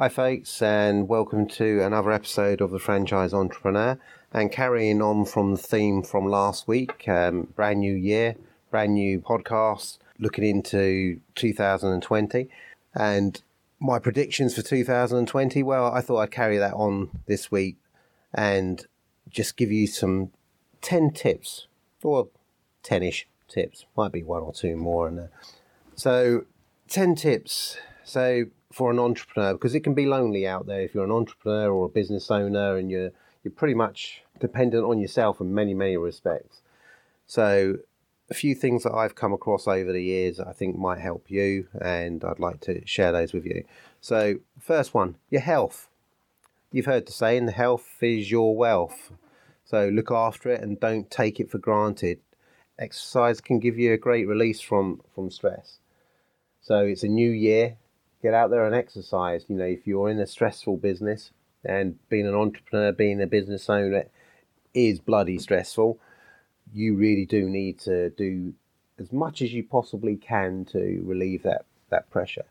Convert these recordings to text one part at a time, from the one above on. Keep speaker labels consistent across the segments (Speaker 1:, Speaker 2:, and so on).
Speaker 1: Hi, folks, and welcome to another episode of the Franchise Entrepreneur. And carrying on from the theme from last week, um, brand new year, brand new podcast, looking into 2020. And my predictions for 2020, well, I thought I'd carry that on this week and just give you some 10 tips, or 10 ish tips, might be one or two more there. So, 10 tips. So, for an entrepreneur because it can be lonely out there if you're an entrepreneur or a business owner and you're you're pretty much dependent on yourself in many many respects. So a few things that I've come across over the years I think might help you and I'd like to share those with you. So first one, your health. You've heard the saying health is your wealth. So look after it and don't take it for granted. Exercise can give you a great release from from stress. So it's a new year, get out there and exercise. You know, if you're in a stressful business and being an entrepreneur, being a business owner is bloody stressful, you really do need to do as much as you possibly can to relieve that, that pressure.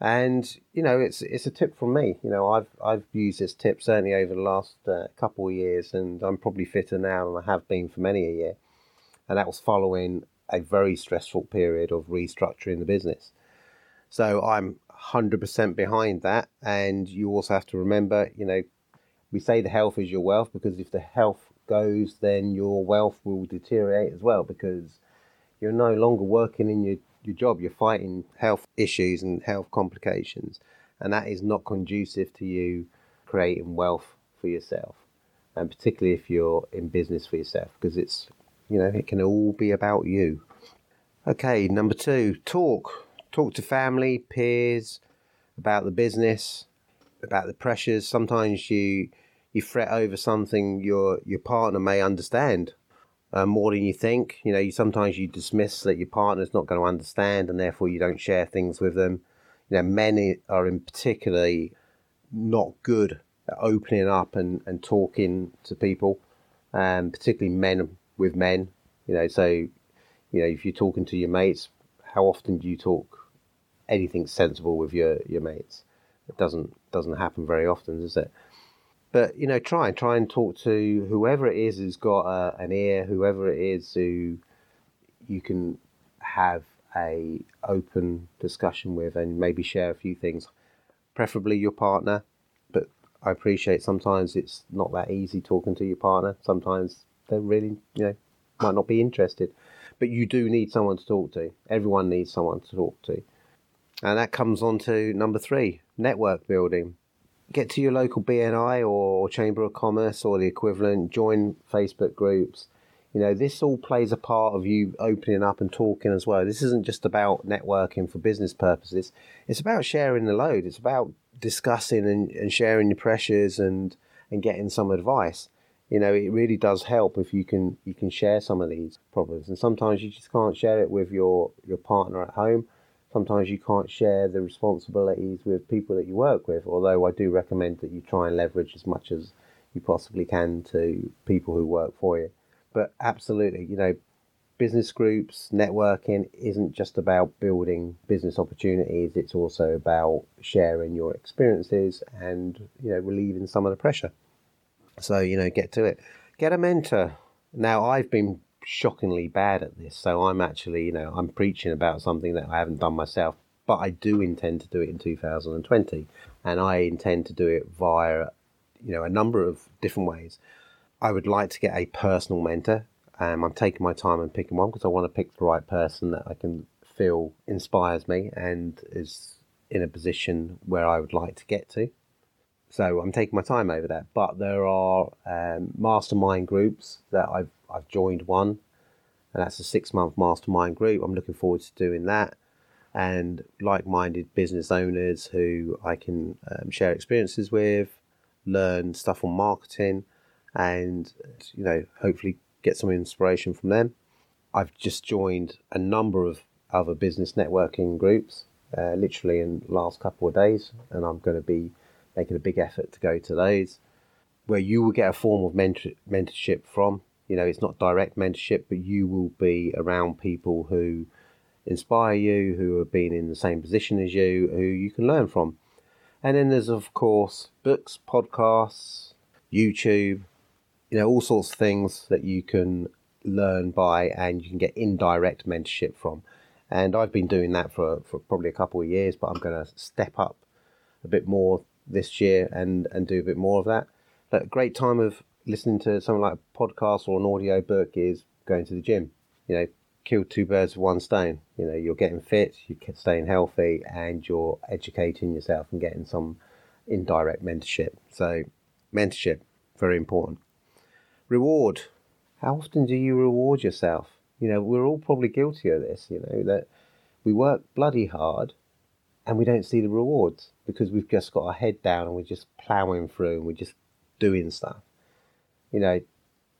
Speaker 1: And you know, it's it's a tip from me. You know, I've I've used this tip certainly over the last uh, couple of years, and I'm probably fitter now than I have been for many a year. And that was following a very stressful period of restructuring the business. So I'm 100% behind that. And you also have to remember, you know, we say the health is your wealth because if the health goes, then your wealth will deteriorate as well because you're no longer working in your, your job. You're fighting health issues and health complications. And that is not conducive to you creating wealth for yourself. And particularly if you're in business for yourself because it's, you know, it can all be about you. Okay, number two, talk talk to family, peers about the business, about the pressures. Sometimes you you fret over something your your partner may understand uh, more than you think. You know, you sometimes you dismiss that your partner's not going to understand, and therefore you don't share things with them. You know, men are in particularly not good at opening up and, and talking to people, um, particularly men with men. You know, so you know if you're talking to your mates, how often do you talk anything sensible with your your mates. It doesn't doesn't happen very often, does it? But you know, try and try and talk to whoever it is who's got a, an ear, whoever it is who you can have a open discussion with, and maybe share a few things. Preferably your partner, but I appreciate sometimes it's not that easy talking to your partner. Sometimes they really, you know, might not be interested. But you do need someone to talk to. Everyone needs someone to talk to. And that comes on to number three network building. Get to your local BNI or Chamber of Commerce or the equivalent, join Facebook groups. You know, this all plays a part of you opening up and talking as well. This isn't just about networking for business purposes, it's about sharing the load, it's about discussing and, and sharing your pressures and, and getting some advice you know it really does help if you can you can share some of these problems and sometimes you just can't share it with your your partner at home sometimes you can't share the responsibilities with people that you work with. Although I do recommend that you try and leverage as much as you possibly can to people who work for you. But absolutely, you know, business groups, networking isn't just about building business opportunities, it's also about sharing your experiences and, you know, relieving some of the pressure. So, you know, get to it. Get a mentor. Now, I've been shockingly bad at this. So I'm actually, you know, I'm preaching about something that I haven't done myself, but I do intend to do it in 2020, and I intend to do it via, you know, a number of different ways. I would like to get a personal mentor. Um, I'm taking my time and picking one because I want to pick the right person that I can feel inspires me and is in a position where I would like to get to. So I'm taking my time over that. But there are um, mastermind groups that I've I've joined one, and that's a six month mastermind group. I'm looking forward to doing that, and like minded business owners who I can um, share experiences with, learn stuff on marketing, and you know hopefully get some inspiration from them. I've just joined a number of other business networking groups, uh, literally in the last couple of days, and I'm going to be making a big effort to go to those, where you will get a form of mentor- mentorship from you know, it's not direct mentorship, but you will be around people who inspire you, who have been in the same position as you, who you can learn from. And then there's, of course, books, podcasts, YouTube, you know, all sorts of things that you can learn by and you can get indirect mentorship from. And I've been doing that for, for probably a couple of years, but I'm going to step up a bit more this year and, and do a bit more of that. But a great time of listening to something like a podcast or an audio book is going to the gym. You know, kill two birds with one stone. You know, you're getting fit, you're staying healthy, and you're educating yourself and getting some indirect mentorship. So, mentorship, very important. Reward. How often do you reward yourself? You know, we're all probably guilty of this, you know, that we work bloody hard and we don't see the rewards because we've just got our head down and we're just ploughing through and we're just doing stuff. You know,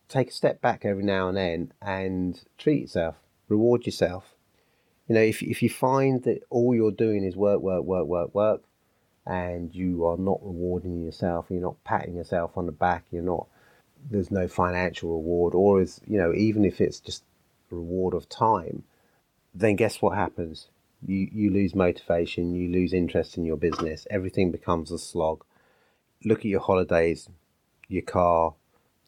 Speaker 1: take a step back every now and then and treat yourself reward yourself. You know, if, if you find that all you're doing is work, work, work, work, work, and you are not rewarding yourself, you're not patting yourself on the back, you're not, there's no financial reward, or is, you know, even if it's just a reward of time, then guess what happens? You, you lose motivation, you lose interest in your business, everything becomes a slog. Look at your holidays, your car,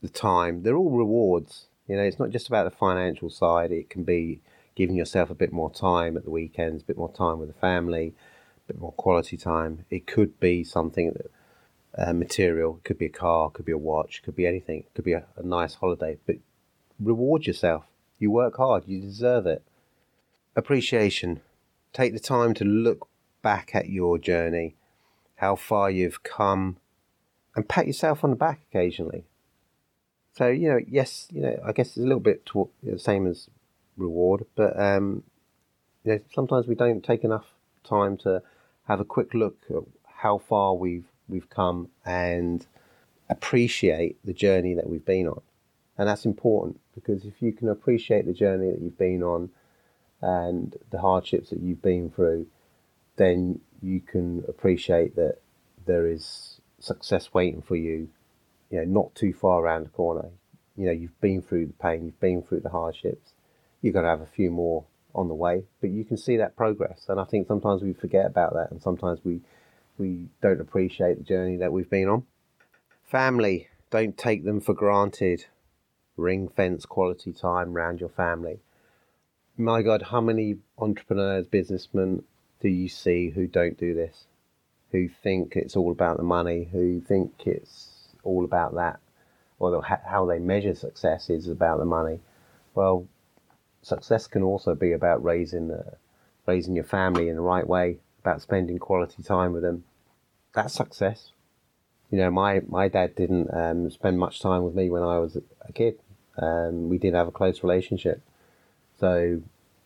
Speaker 1: the time, they're all rewards you know, it's not just about the financial side. It can be giving yourself a bit more time at the weekends, a bit more time with the family, a bit more quality time. It could be something that uh, material. It could be a car, could be a watch, could be anything. It could be a, a nice holiday. But reward yourself. You work hard. You deserve it. Appreciation. Take the time to look back at your journey, how far you've come, and pat yourself on the back occasionally. So you know, yes, you know, I guess it's a little bit to, you know, the same as reward, but um, you know, sometimes we don't take enough time to have a quick look at how far we've we've come and appreciate the journey that we've been on, and that's important because if you can appreciate the journey that you've been on and the hardships that you've been through, then you can appreciate that there is success waiting for you you know, not too far around the corner. You know, you've been through the pain, you've been through the hardships. You've got to have a few more on the way, but you can see that progress. And I think sometimes we forget about that, and sometimes we we don't appreciate the journey that we've been on. Family, don't take them for granted. Ring fence quality time around your family. My God, how many entrepreneurs, businessmen do you see who don't do this? Who think it's all about the money, who think it's all about that, or how they measure success is about the money. Well, success can also be about raising the, raising your family in the right way, about spending quality time with them. That's success. You know, my, my dad didn't um, spend much time with me when I was a kid. Um, we did have a close relationship. So,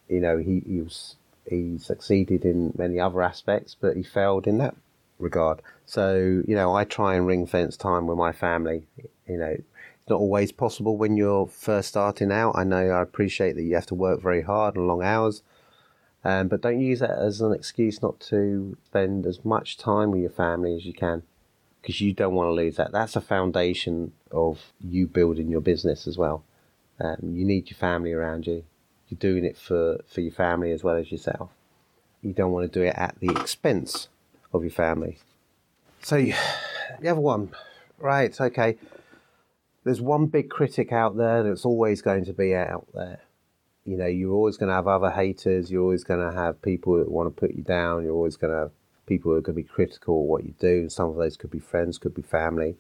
Speaker 1: you know, he, he was he succeeded in many other aspects, but he failed in that regard. So, you know, I try and ring fence time with my family. You know, it's not always possible when you're first starting out. I know I appreciate that you have to work very hard and long hours. Um, but don't use that as an excuse not to spend as much time with your family as you can because you don't want to lose that. That's a foundation of you building your business as well. Um, you need your family around you. You're doing it for, for your family as well as yourself. You don't want to do it at the expense of your family. So the other one, right? Okay. There's one big critic out there that's always going to be out there. You know, you're always going to have other haters. You're always going to have people that want to put you down. You're always going to have people who are going to be critical of what you do. Some of those could be friends, could be family.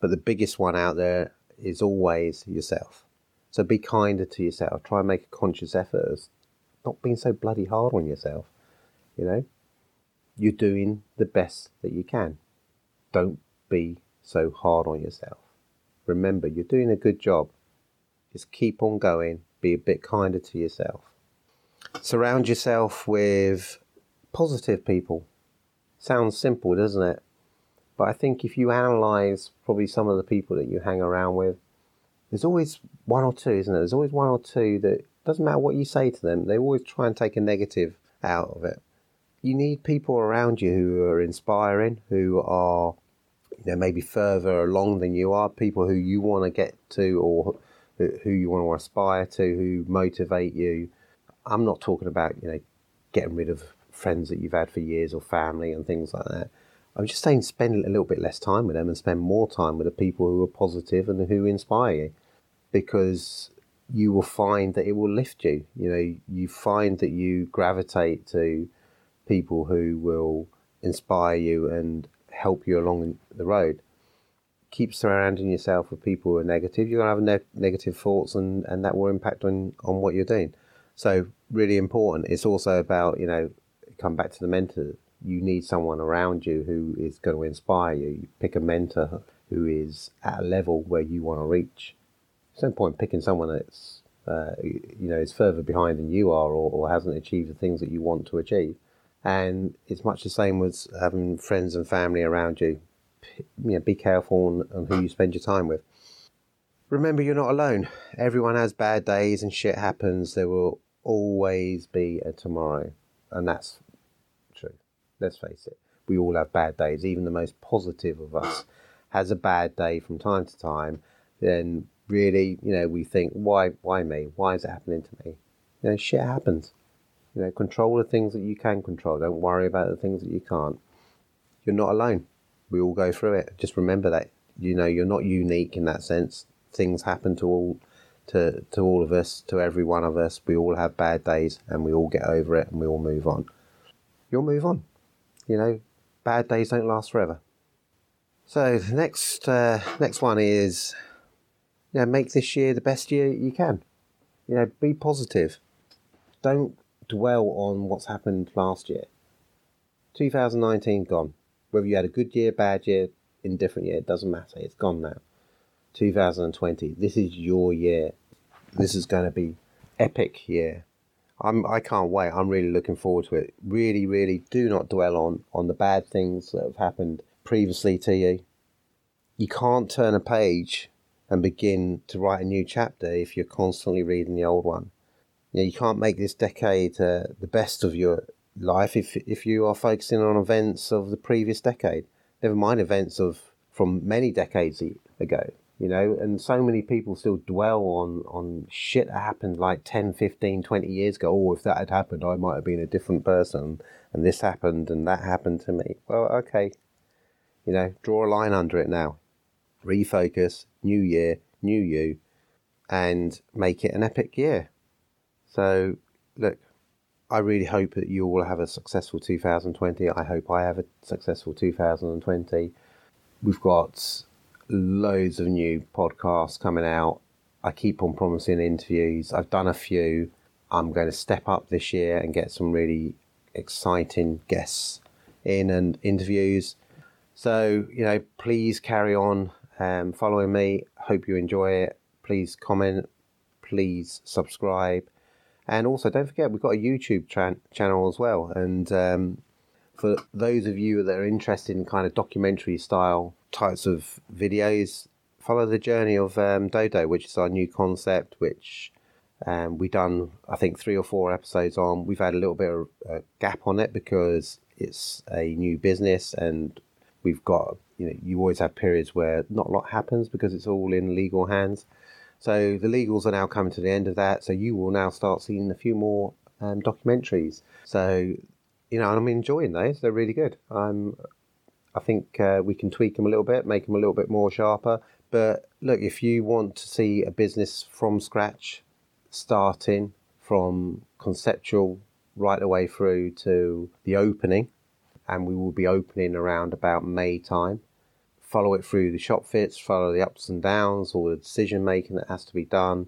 Speaker 1: But the biggest one out there is always yourself. So be kinder to yourself. Try and make a conscious effort of not being so bloody hard on yourself. You know, you're doing the best that you can. Don't be so hard on yourself. Remember, you're doing a good job. Just keep on going. Be a bit kinder to yourself. Surround yourself with positive people. Sounds simple, doesn't it? But I think if you analyze probably some of the people that you hang around with, there's always one or two, isn't there? There's always one or two that doesn't matter what you say to them, they always try and take a negative out of it you need people around you who are inspiring, who are you know maybe further along than you are, people who you want to get to or who you want to aspire to, who motivate you. I'm not talking about you know getting rid of friends that you've had for years or family and things like that. I'm just saying spend a little bit less time with them and spend more time with the people who are positive and who inspire you because you will find that it will lift you. You know, you find that you gravitate to people who will inspire you and help you along the road. Keep surrounding yourself with people who are negative. You're going to have ne- negative thoughts, and, and that will impact on, on what you're doing. So, really important. It's also about, you know, come back to the mentor. You need someone around you who is going to inspire you. You pick a mentor who is at a level where you want to reach. No point picking someone that's, uh, you know, is further behind than you are or, or hasn't achieved the things that you want to achieve. And it's much the same with having friends and family around you. You know, be careful on, on who you spend your time with. Remember, you're not alone. Everyone has bad days and shit happens. There will always be a tomorrow. And that's. Let's face it. We all have bad days. Even the most positive of us has a bad day from time to time. Then really, you know, we think, why, why me? Why is it happening to me? You know, shit happens. You know, control the things that you can control. Don't worry about the things that you can't. You're not alone. We all go through it. Just remember that. You know, you're not unique in that sense. Things happen to all to to all of us, to every one of us. We all have bad days and we all get over it and we all move on. You'll move on. You know, bad days don't last forever. So the next uh, next one is you know, make this year the best year you can. You know, be positive. Don't dwell on what's happened last year. 2019 gone. Whether you had a good year, bad year, indifferent year, it doesn't matter. It's gone now. 2020. This is your year. This is going to be epic year. I'm I can't wait. I'm really looking forward to it. Really, really do not dwell on on the bad things that have happened previously to you. You can't turn a page and begin to write a new chapter if you're constantly reading the old one. You, know, you can't make this decade uh, the best of your life if if you are focusing on events of the previous decade. Never mind events of from many decades ago. You know, and so many people still dwell on, on shit that happened like 10, 15, 20 years ago. Oh, if that had happened, I might have been a different person, and this happened, and that happened to me. Well, okay. You know, draw a line under it now. Refocus, new year, new you, and make it an epic year. So, look, I really hope that you all have a successful 2020. I hope I have a successful 2020. We've got loads of new podcasts coming out. I keep on promising interviews. I've done a few. I'm going to step up this year and get some really exciting guests in and interviews. So, you know, please carry on um, following me. Hope you enjoy it. Please comment. Please subscribe. And also, don't forget, we've got a YouTube tra- channel as well. And um, for those of you that are interested in kind of documentary style types of videos, follow the journey of um, Dodo, which is our new concept, which um, we've done, I think, three or four episodes on. We've had a little bit of a gap on it because it's a new business and we've got, you know, you always have periods where not a lot happens because it's all in legal hands. So the legals are now coming to the end of that. So you will now start seeing a few more um, documentaries. So you know, I'm enjoying those. They're really good. I'm. I think uh, we can tweak them a little bit, make them a little bit more sharper. But look, if you want to see a business from scratch, starting from conceptual right the way through to the opening, and we will be opening around about May time follow it through the shop fits, follow the ups and downs, all the decision making that has to be done,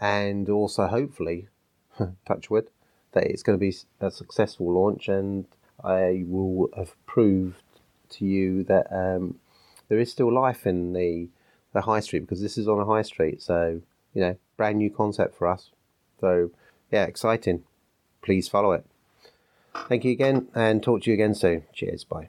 Speaker 1: and also hopefully, touch wood, that it's going to be a successful launch, and I will have proved to you that um, there is still life in the the high street because this is on a high street, so you know, brand new concept for us. So yeah, exciting. Please follow it. Thank you again, and talk to you again soon. Cheers. Bye.